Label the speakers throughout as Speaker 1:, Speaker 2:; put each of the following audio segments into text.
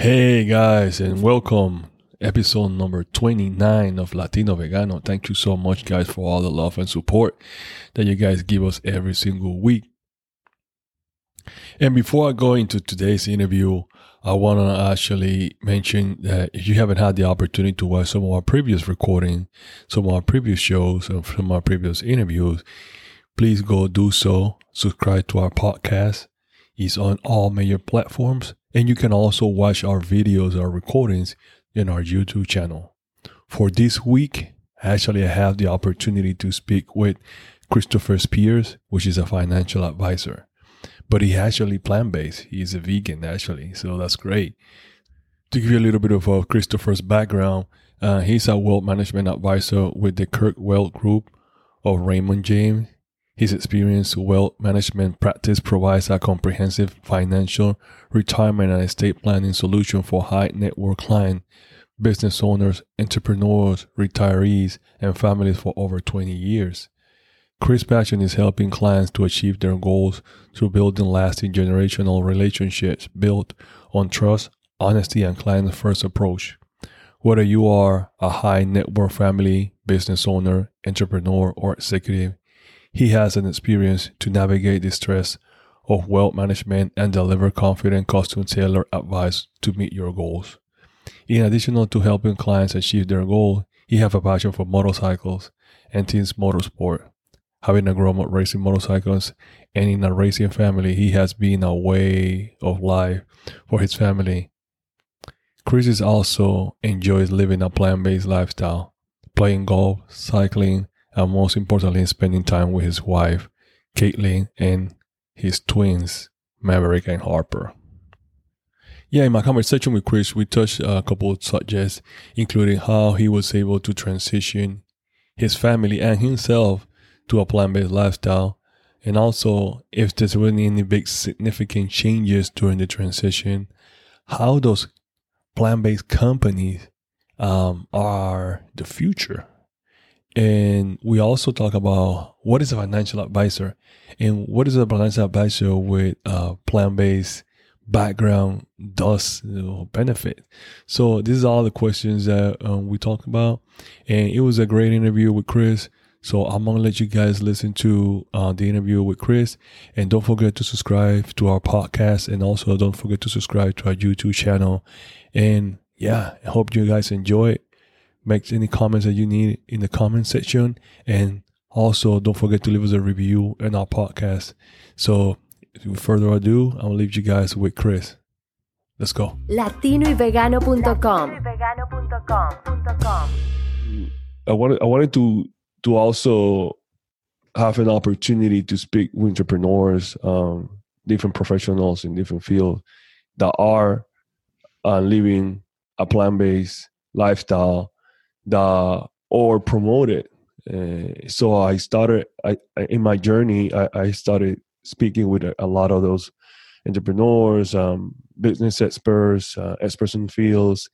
Speaker 1: Hey guys, and welcome. Episode number 29 of Latino Vegano. Thank you so much, guys, for all the love and support that you guys give us every single week. And before I go into today's interview, I want to actually mention that if you haven't had the opportunity to watch some of our previous recording, some of our previous shows, and some of our previous interviews, please go do so. Subscribe to our podcast. It's on all major platforms and you can also watch our videos, our recordings in our YouTube channel. For this week, actually, I have the opportunity to speak with Christopher Spears, which is a financial advisor. But he actually plant based. He's a vegan, actually. So that's great. To give you a little bit of uh, Christopher's background, uh, he's a wealth management advisor with the Kirk Wealth Group of Raymond James his experienced wealth management practice provides a comprehensive financial, retirement, and estate planning solution for high net worth clients, business owners, entrepreneurs, retirees, and families for over 20 years. Chris Passion is helping clients to achieve their goals through building lasting generational relationships built on trust, honesty, and client first approach. Whether you are a high net worth family, business owner, entrepreneur, or executive, he has an experience to navigate the stress of wealth management and deliver confident, custom tailored advice to meet your goals. In addition to helping clients achieve their goal, he has a passion for motorcycles and teens motorsport. Having a grown up racing motorcycles and in a racing family, he has been a way of life for his family. Chris is also enjoys living a plant based lifestyle, playing golf, cycling, and most importantly, spending time with his wife, Caitlin, and his twins, Maverick and Harper. Yeah, in my conversation with Chris, we touched a couple of subjects, including how he was able to transition his family and himself to a plant based lifestyle, and also if there's really any big significant changes during the transition, how those plant based companies um, are the future and we also talk about what is a financial advisor and what is a financial advisor with a plant-based background does you know, benefit. So this is all the questions that um, we talked about. And it was a great interview with Chris. So I'm gonna let you guys listen to uh, the interview with Chris, and don't forget to subscribe to our podcast, and also don't forget to subscribe to our YouTube channel. And yeah, I hope you guys enjoy it make any comments that you need in the comment section. And also, don't forget to leave us a review in our podcast. So, with further ado, I'll leave you guys with Chris. Let's go.
Speaker 2: Latinoyvegano.com.
Speaker 1: I wanted I wanted to to also have an opportunity to speak with entrepreneurs, um, different professionals in different fields that are uh, living a plant based lifestyle the or promote it. Uh, so I started I, in my journey. I, I started speaking with a, a, lot of those entrepreneurs, um, business experts, uh, experts in fields,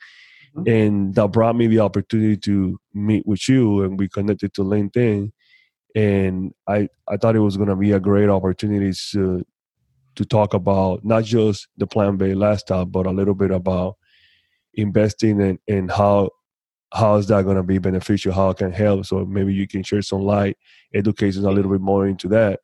Speaker 1: mm-hmm. and that brought me the opportunity to meet with you, and we connected to LinkedIn. And I I thought it was going to be a great opportunity to to talk about not just the plant based lifestyle, but a little bit about investing and, and how how is that going to be beneficial? How can help? So maybe you can share some light, education a little bit more into that.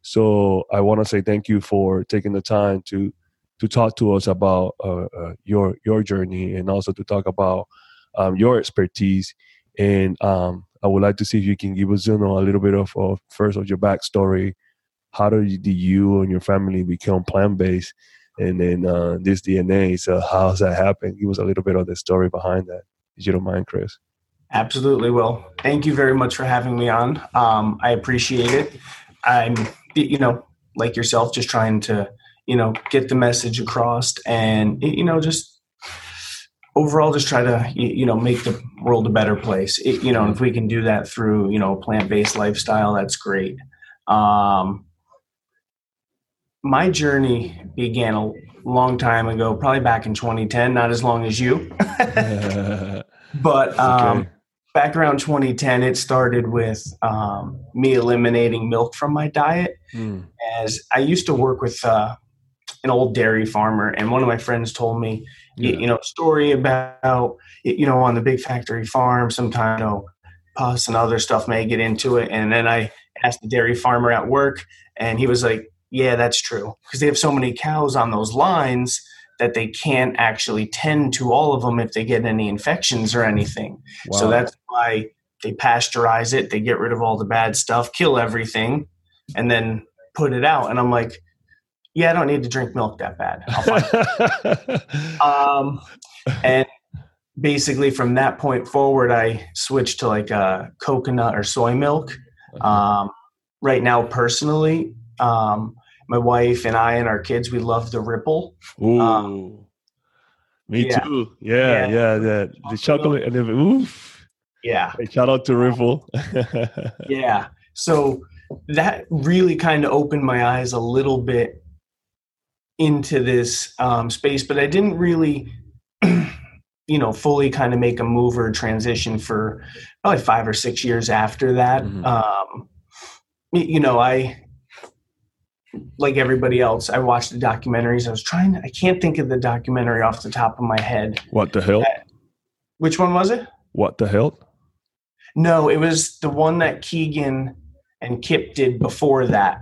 Speaker 1: So I want to say thank you for taking the time to to talk to us about uh, uh, your your journey and also to talk about um, your expertise. And um, I would like to see if you can give us you know a little bit of, of first of your backstory. How did you, did you and your family become plant based? And then uh, this DNA. So how's that happen? Give us a little bit of the story behind that if you don't mind, Chris.
Speaker 3: Absolutely. Well, thank you very much for having me on. Um, I appreciate it. I'm, you know, like yourself, just trying to, you know, get the message across and, you know, just overall just try to, you know, make the world a better place. It, you know, if we can do that through, you know, plant-based lifestyle, that's great. Um, my journey began a long time ago, probably back in 2010, not as long as you. but um, okay. back around 2010, it started with um, me eliminating milk from my diet. Mm. As I used to work with uh, an old dairy farmer, and one of my friends told me, yeah. you know, story about you know on the big factory farm. Sometimes you know, pus and other stuff may get into it, and then I asked the dairy farmer at work, and he was like, "Yeah, that's true," because they have so many cows on those lines that they can't actually tend to all of them if they get any infections or anything. Wow. So that's why they pasteurize it, they get rid of all the bad stuff, kill everything, and then put it out. And I'm like, yeah, I don't need to drink milk that bad. um, and basically from that point forward, I switched to like a uh, coconut or soy milk. Um, right now, personally, um, my wife and I and our kids, we love the Ripple.
Speaker 1: Ooh. Um, me yeah. too. Yeah, yeah, yeah. The, the chocolate and the oof.
Speaker 3: Yeah.
Speaker 1: Hey, shout out to Ripple.
Speaker 3: yeah. So that really kind of opened my eyes a little bit into this um, space, but I didn't really, you know, fully kind of make a move or transition for probably five or six years after that. Mm-hmm. Um, you know, I like everybody else, I watched the documentaries. I was trying to, I can't think of the documentary off the top of my head.
Speaker 1: What the hell?
Speaker 3: Which one was it?
Speaker 1: What the Health?
Speaker 3: No, it was the one that Keegan and Kip did before that.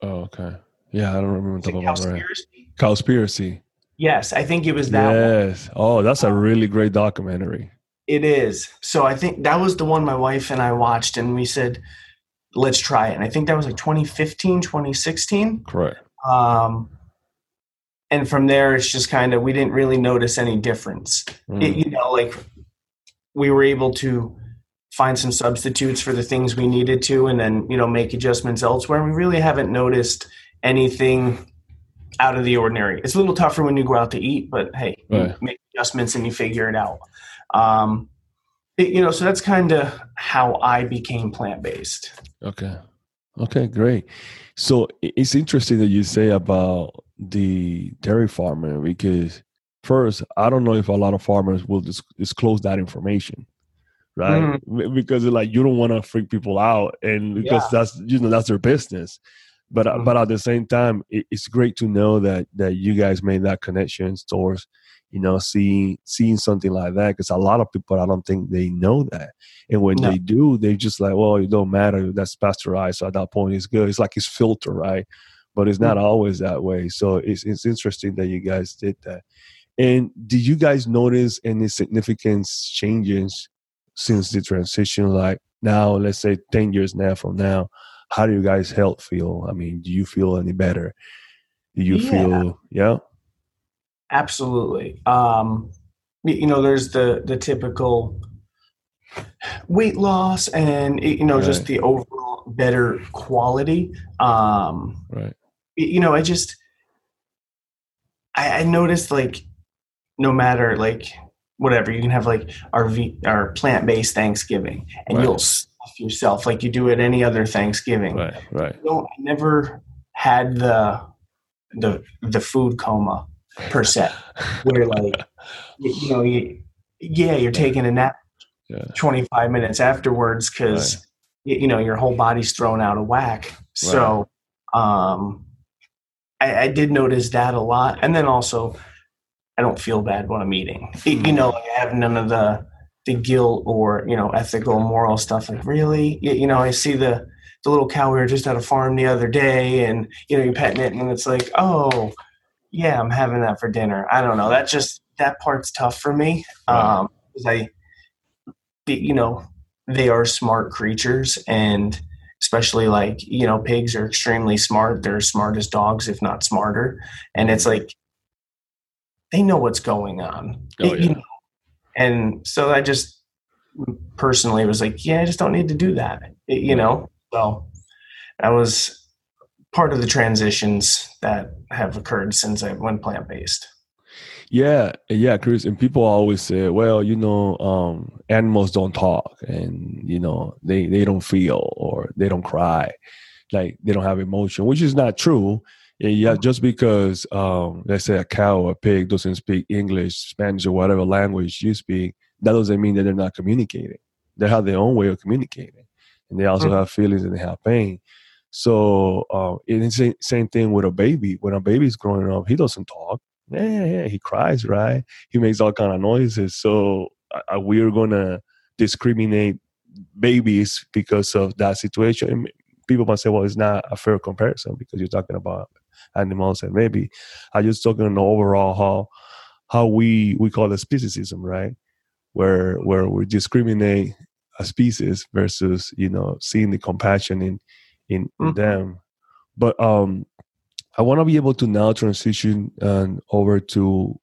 Speaker 1: Oh, okay. Yeah, I don't remember the Cowspiracy? Cowspiracy.
Speaker 3: Yes, I think it was that
Speaker 1: yes. One. Oh, that's a um, really great documentary.
Speaker 3: It is. So I think that was the one my wife and I watched, and we said, let's try it. And I think that was like 2015, 2016.
Speaker 1: Correct.
Speaker 3: Um, and from there, it's just kind of, we didn't really notice any difference. Mm. It, you know, like we were able to find some substitutes for the things we needed to and then, you know, make adjustments elsewhere. We really haven't noticed anything out of the ordinary. It's a little tougher when you go out to eat, but hey, right. make adjustments and you figure it out. Um, you know, so that's kind of how I became plant based.
Speaker 1: Okay. Okay, great. So it's interesting that you say about the dairy farmer because first, I don't know if a lot of farmers will disclose that information, right? Mm. Because like you don't want to freak people out, and because yeah. that's you know that's their business. But mm. but at the same time, it's great to know that that you guys made that connection towards you know, seeing seeing something like that because a lot of people I don't think they know that, and when no. they do, they just like, well, it don't matter. That's pasteurized, so at that point, it's good. It's like it's filter, right? But it's not mm-hmm. always that way. So it's it's interesting that you guys did that. And did you guys notice any significant changes since the transition? Like now, let's say ten years now from now, how do you guys health feel? I mean, do you feel any better? Do you yeah. feel yeah?
Speaker 3: Absolutely. Um, you know, there's the the typical weight loss and you know right. just the overall better quality. Um,
Speaker 1: right.
Speaker 3: You know, I just I, I noticed like no matter like whatever you can have like our v, our plant based Thanksgiving and right. you'll stuff yourself like you do at any other Thanksgiving.
Speaker 1: Right. Right.
Speaker 3: You know, I never had the the the food coma per se, where like you, know, you, yeah, you're taking a nap yeah. 25 minutes afterwards because right. you, you, know your whole body's thrown out of whack. Right. So, um, I, I, did notice that a lot, and then also, I don't feel bad when I'm eating. You know, I have none of the the guilt or you know ethical moral stuff. Like really, you know, I see the the little cow we were just at a farm the other day, and you know, you're petting it, and it's like, oh yeah, I'm having that for dinner. I don't know. That just that part's tough for me. Um, because I, you know, they are smart creatures, and especially like you know, pigs are extremely smart. They're as smart as dogs, if not smarter. And it's like they know what's going on.
Speaker 1: Oh, yeah. you know?
Speaker 3: And so I just personally was like, yeah, I just don't need to do that. It, you know, so that was part of the transitions that have occurred since I went plant based.
Speaker 1: Yeah, yeah, Chris. And people always say, well, you know, um, animals don't talk and, you know, they, they don't feel or they don't cry. Like they don't have emotion, which is not true. Yeah, mm-hmm. just because, um, let's say a cow or a pig doesn't speak English, Spanish, or whatever language you speak, that doesn't mean that they're not communicating. They have their own way of communicating. And they also mm-hmm. have feelings and they have pain. So uh, it's the same thing with a baby. When a baby's growing up, he doesn't talk. Yeah, yeah, he cries, right? He makes all kind of noises. So uh, we're gonna discriminate babies because of that situation. People might say, "Well, it's not a fair comparison because you're talking about animals and maybe." I'm just talking overall how how we we call it speciesism, right? Where where we discriminate a species versus you know seeing the compassion in in, mm-hmm. them. But um, I want to be able to now transition and over to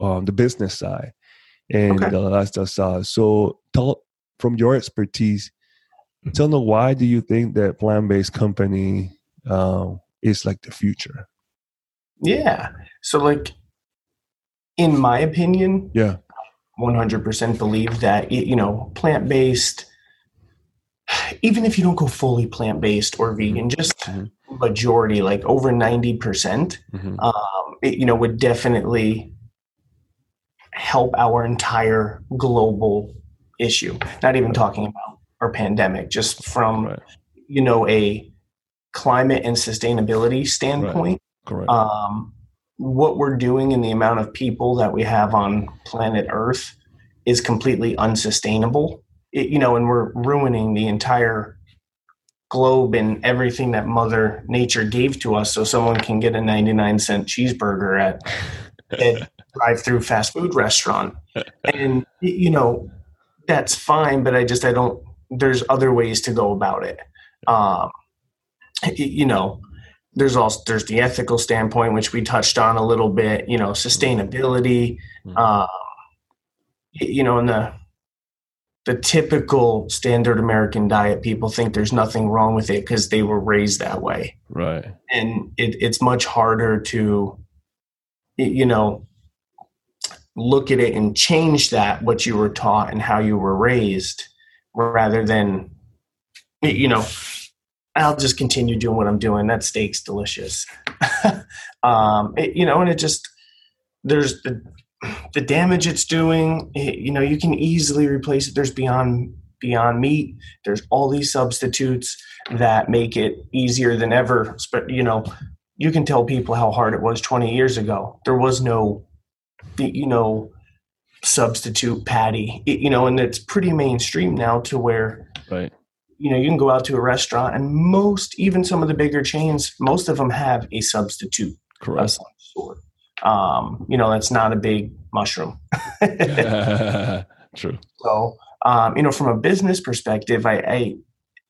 Speaker 1: um, the business side and okay. the lifestyle side. So tell from your expertise, mm-hmm. tell me why do you think that plant based company um, is like the future?
Speaker 3: Yeah. So like in my opinion,
Speaker 1: yeah,
Speaker 3: 100% believe that you know plant-based even if you don't go fully plant-based or vegan just mm-hmm. majority like over 90% mm hmm um, it, you know would definitely help our entire global issue not even talking about our pandemic just from right. you know a climate and sustainability standpoint
Speaker 1: right. Correct.
Speaker 3: Um, what we're doing and the amount of people that we have on planet Earth is completely unsustainable. It, you know, and we're ruining the entire globe and everything that Mother Nature gave to us, so someone can get a ninety-nine cent cheeseburger at a drive-through fast food restaurant. And you know, that's fine, but I just I don't. There's other ways to go about it. Um, you know, there's also there's the ethical standpoint which we touched on a little bit you know sustainability mm-hmm. uh, you know in the the typical standard american diet people think there's nothing wrong with it because they were raised that way
Speaker 1: right
Speaker 3: and it, it's much harder to you know look at it and change that what you were taught and how you were raised rather than you know I'll just continue doing what I'm doing. That steak's delicious. um, it, you know, and it just there's the the damage it's doing. It, you know, you can easily replace it. There's beyond beyond meat. There's all these substitutes that make it easier than ever. But you know, you can tell people how hard it was 20 years ago. There was no, you know, substitute patty. It, you know, and it's pretty mainstream now to where
Speaker 1: right
Speaker 3: you know you can go out to a restaurant and most even some of the bigger chains most of them have a substitute
Speaker 1: Correct. of some
Speaker 3: sort. Um, you know that's not a big mushroom.
Speaker 1: True.
Speaker 3: So um, you know from a business perspective i, I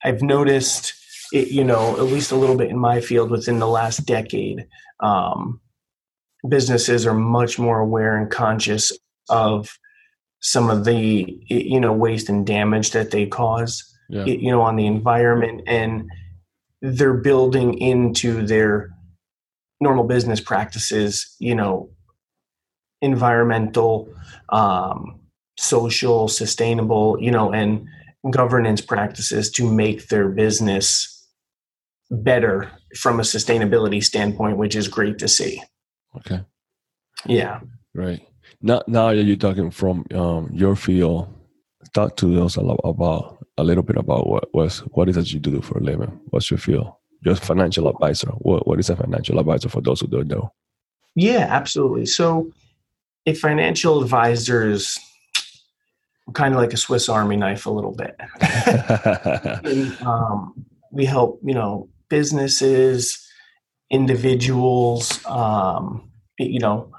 Speaker 3: i've noticed it, you know at least a little bit in my field within the last decade um, businesses are much more aware and conscious of some of the you know waste and damage that they cause
Speaker 1: yeah.
Speaker 3: you know on the environment and they're building into their normal business practices you know environmental um, social sustainable you know and governance practices to make their business better from a sustainability standpoint which is great to see.
Speaker 1: Okay.
Speaker 3: Yeah.
Speaker 1: Right. Now now you're talking from um, your field talk to us a lot about a little bit about what was what is it you do for a living? What's your field? You're financial advisor. What what is a financial advisor for those who don't know?
Speaker 3: Yeah, absolutely. So a financial advisor is kind of like a Swiss Army knife a little bit. and, um, we help, you know, businesses, individuals, um, you know,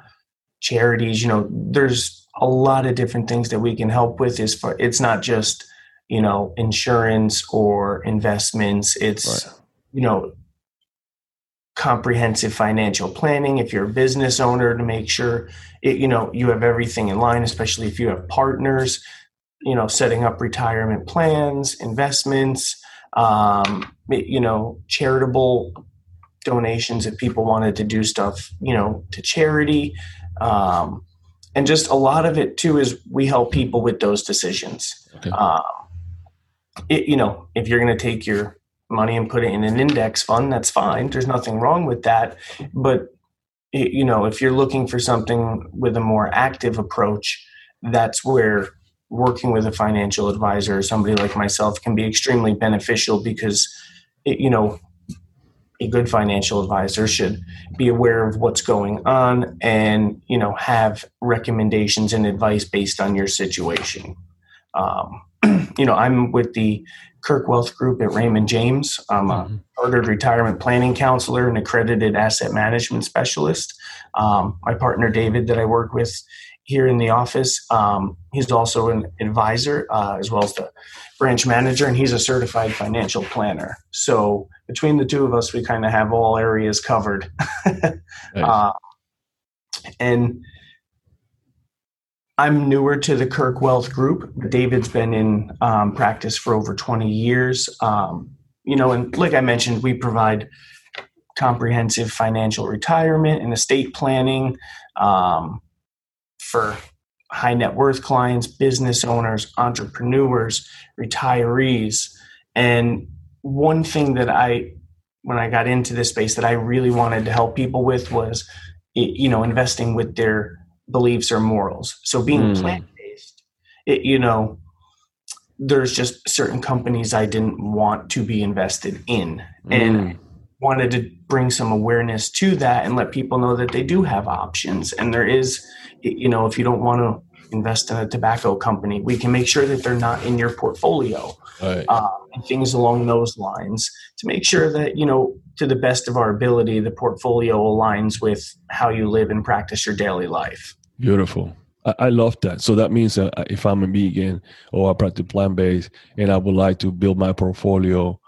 Speaker 3: charities, you know, there's a lot of different things that we can help with is for it's not just you know insurance or investments it's right. you know comprehensive financial planning if you're a business owner to make sure it, you know you have everything in line especially if you have partners you know setting up retirement plans investments um, you know charitable donations if people wanted to do stuff you know to charity um, and just a lot of it too is we help people with those decisions okay. um, it, you know, if you're going to take your money and put it in an index fund, that's fine. There's nothing wrong with that. But, it, you know, if you're looking for something with a more active approach, that's where working with a financial advisor or somebody like myself can be extremely beneficial because, it, you know, a good financial advisor should be aware of what's going on and you know have recommendations and advice based on your situation um, you know i'm with the kirk wealth group at raymond james i'm a
Speaker 1: Mhm.
Speaker 3: chartered retirement planning counselor and accredited asset management specialist um, my partner david that i work with here in the office um, he's also an advisor uh, as well as the branch manager and he's a certified financial planner so between the two of us we kind of have all areas covered
Speaker 1: Nice.
Speaker 3: uh, and I'm newer to the Kirk Wealth Group. David's been in um, practice for over 20 years. Um, you know, and like I mentioned, we provide comprehensive financial retirement and estate planning um, for high net worth clients, business owners, entrepreneurs, retirees. And one thing that I, when I got into this space, that I really wanted to help people with was, you know, investing with their beliefs or morals. So being
Speaker 1: Mm.
Speaker 3: plant based, it you know, there's just certain companies I didn't want to be invested in, and
Speaker 1: Mm.
Speaker 3: wanted to bring some awareness to that and let people know that they do have options and there is you know if you don't want to invest in a tobacco company we can make sure that they're not in your portfolio
Speaker 1: Right.
Speaker 3: uh, and things along those lines to make sure that you know to the best of our ability the portfolio aligns with how you live and practice your daily life
Speaker 1: Beautiful. I, I love that. So that means that if I'm a vegan or I practice plant based and I would like to build my portfolio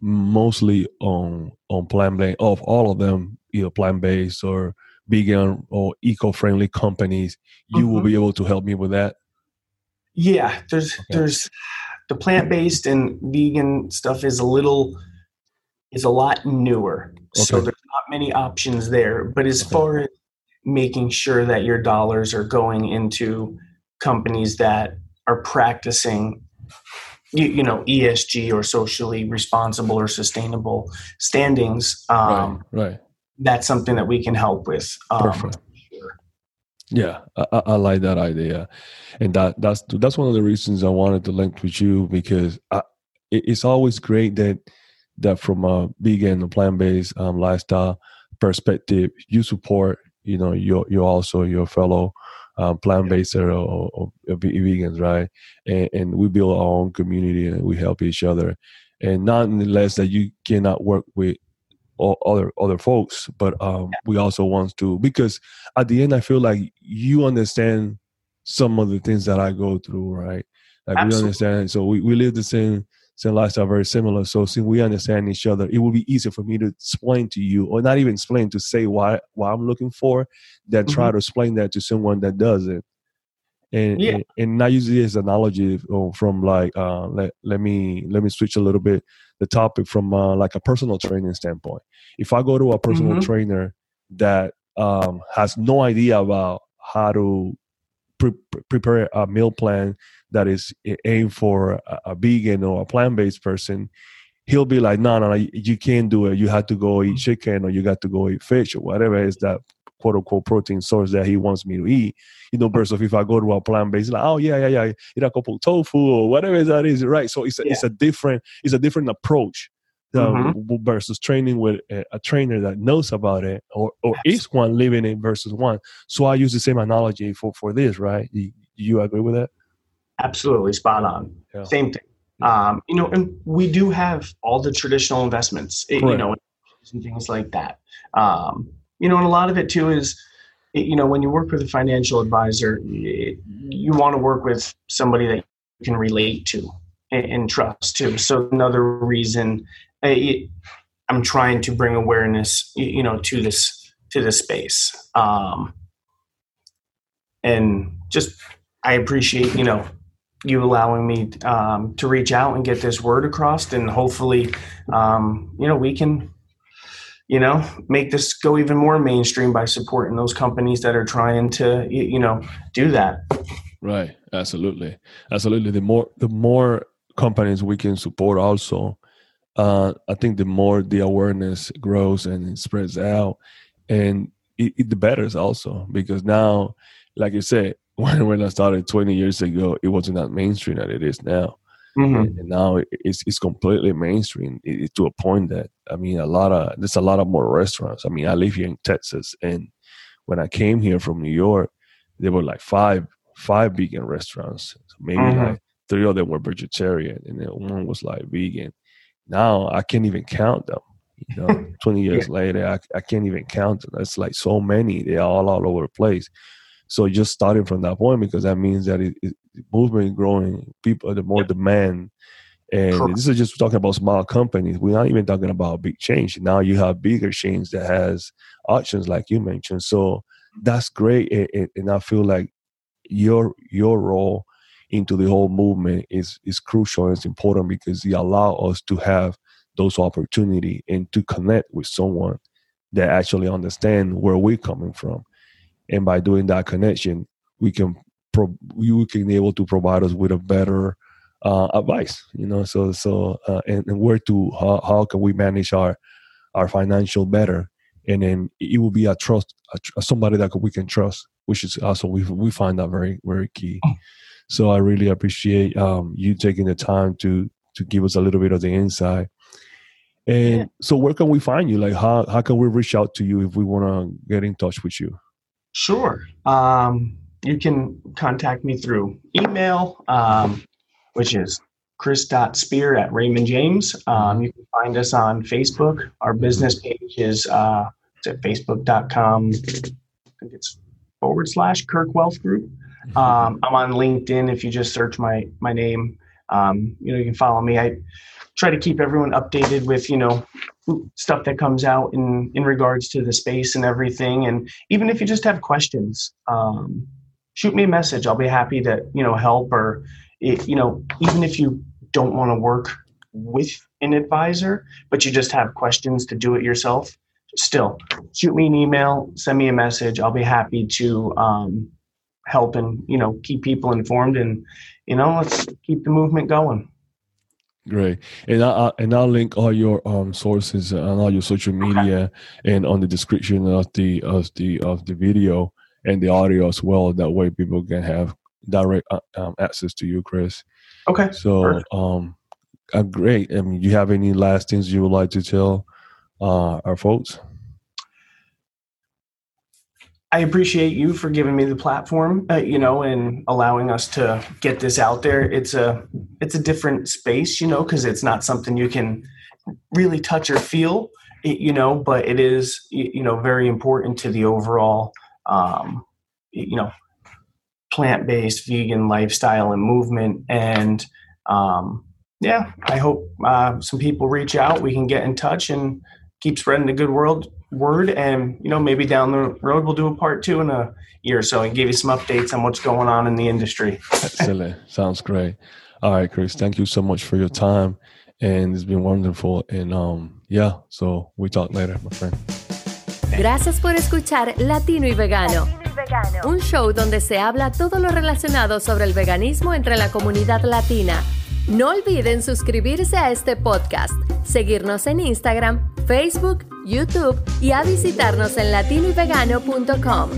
Speaker 1: mostly on on plant based of all of them, either plant based or vegan or eco friendly companies, you will
Speaker 3: Mhm.
Speaker 1: be able to help me with that.
Speaker 3: yeah there's
Speaker 1: Okay.
Speaker 3: there's the plant-based and vegan stuff is a little is a lot newer so there's not many options there but as
Speaker 1: Okay.
Speaker 3: far as making sure that your dollars are going into companies that are practicing you, you know esg or socially responsible or sustainable standings um,
Speaker 1: right. Right.
Speaker 3: That's something that we can help with um,
Speaker 1: Perfect.
Speaker 3: sure.
Speaker 1: Yeah, I, I like that idea, and that that's that's one of the reasons I wanted to link with you because I, it, it's always great that that from a vegan and plant based um, lifestyle perspective, you support. You know, you're you're also your fellow um, plant based or, or, or vegans, right? And, and we build our own community and we help each other, and not unless that you cannot work with all other other folks, but um, we also want to because at the end i feel like you understand some of the things that i go through right? Like we understand so we, we live the same same lifestyle very similar so since we understand each other it will be easier for me to explain to you or not even explain to say why what i'm looking for than try to explain that to someone that doesn't. And,
Speaker 3: Yeah.
Speaker 1: and and not use it as an analogy oh, from like uh let, let me let me switch a little bit the topic from uh, like a personal training standpoint. If i go to a personal
Speaker 3: Mhm.
Speaker 1: trainer that um, has no idea about how to pre- pre- prepare a meal plan that is aimed for a, a vegan or a plant-based person he'll be like no no no you can't do it. You have to go eat chicken or you got to go eat fish or whatever is that quote unquote protein source that he wants me to eat. You know versus if i go to a plant-based like oh yeah yeah yeah eat a couple tofu or whatever that is right? So it's a, it's a different it's a different approach um, w- versus training with a, a trainer that knows about it or, or is one living it versus one. So i use the same analogy for for this right? You, you agree with that?
Speaker 3: Absolutely spot on.
Speaker 1: Yeah.
Speaker 3: same thing. Um, you know and we do have all the traditional investments eh, you know and things like that. Um, you know and a lot of it too is you know when you work with a financial advisor you want to work with somebody that you can relate to and, trust too. So another reason eh, it, i'm trying to bring awareness you know to this to this space. Um, and just i appreciate you know you allowing me um, to reach out and get this word across and hopefully um, you know we can you know make this go even more mainstream by supporting those companies that are trying to you know do that
Speaker 1: Right. Absolutely. Absolutely. The more the more companies we can support also, uh, I think the more the awareness grows and it spreads out and it, it the better also because now, like you said, when when I started twenty years ago, it wasn't that mainstream that it is now. Mm-hmm. and, and, now it's it's completely mainstream it, to a point that I mean a lot of there's a lot of more restaurants. I mean I live here in Texas, and when I came here from New York, there were like five five vegan restaurants. maybe mm-hmm. like three of them were vegetarian, and then one was like vegan. Now I can't even count them. You know, 20 years yeah. later, I, I can't even count them. It's like so many. They're all all over the place. So just starting from that point because that means that it, it movement growing, people the more demand. And this is just talking about small companies. We're not even talking about big change. Now you have bigger chains that has options like you mentioned. So that's great, and, and I feel like your your role into the whole movement is is crucial and it's important because it allow us to have those opportunity and to connect with someone that actually understand where we're coming from and by doing that connection we can pro- we can be able to provide us with a better uh, advice you know? So so uh, and, and, where to how, how can we manage our our financial better? And then it will be a trust a, somebody that we can trust which is also we we find that very very key. So i really appreciate um, you taking the time to to give us a little bit of the insight. And yeah. so where can we find you? Like how how can we reach out to you if we want to get in touch with you?
Speaker 3: Sure. Um, you can contact me through email, um, which is chris.spear at Raymond James. Um, you can find us on Facebook. Our business page is uh, it's at facebook.com. I think it's forward slash Kirk Wealth Group. Um, I'm on LinkedIn. If you just search my my name, um, you know you can follow me. I try to keep everyone updated with you know stuff that comes out in in regards to the space and everything and even if you just have questions um, shoot me a message. I'll be happy to you know help or you know even if you don't want to work with an advisor but you just have questions to do it yourself still shoot me an email send me a message. I'll be happy to um, help and you know keep people informed and you know let's keep the movement going.
Speaker 1: Great, and I, and I'll link all your um sources and all your social media okay. and on the description of the of the of the video and the audio as well. That way, people can have direct uh, um, access to you, Chris.
Speaker 3: Okay.
Speaker 1: So, Perfect. um, uh, great. I mean, you have any last things you would like to tell uh, our folks?
Speaker 3: I appreciate you for giving me the platform, uh, you know, and allowing us to get this out there. It's a it's a different space, you know, because it's not something you can really touch or feel, you know, but it is, you know, very important to the overall, um, you know, plant based vegan lifestyle and movement. And um, yeah, I hope uh, some people reach out. We can get in touch and keep spreading the good world word and you know maybe down the road we'll do a part two in a year or so and give you some updates on what's going on in the industry
Speaker 1: Excellent. sounds great all right chris thank you so much for your time and it's been wonderful and um yeah so we talk later my friend
Speaker 2: gracias por escuchar latino y vegano. Un show donde se habla todo lo relacionado sobre el veganismo entre la comunidad latina. No olviden suscribirse a este podcast seguirnos en instagram Facebook, YouTube y a visitarnos en latinoyvegano.com.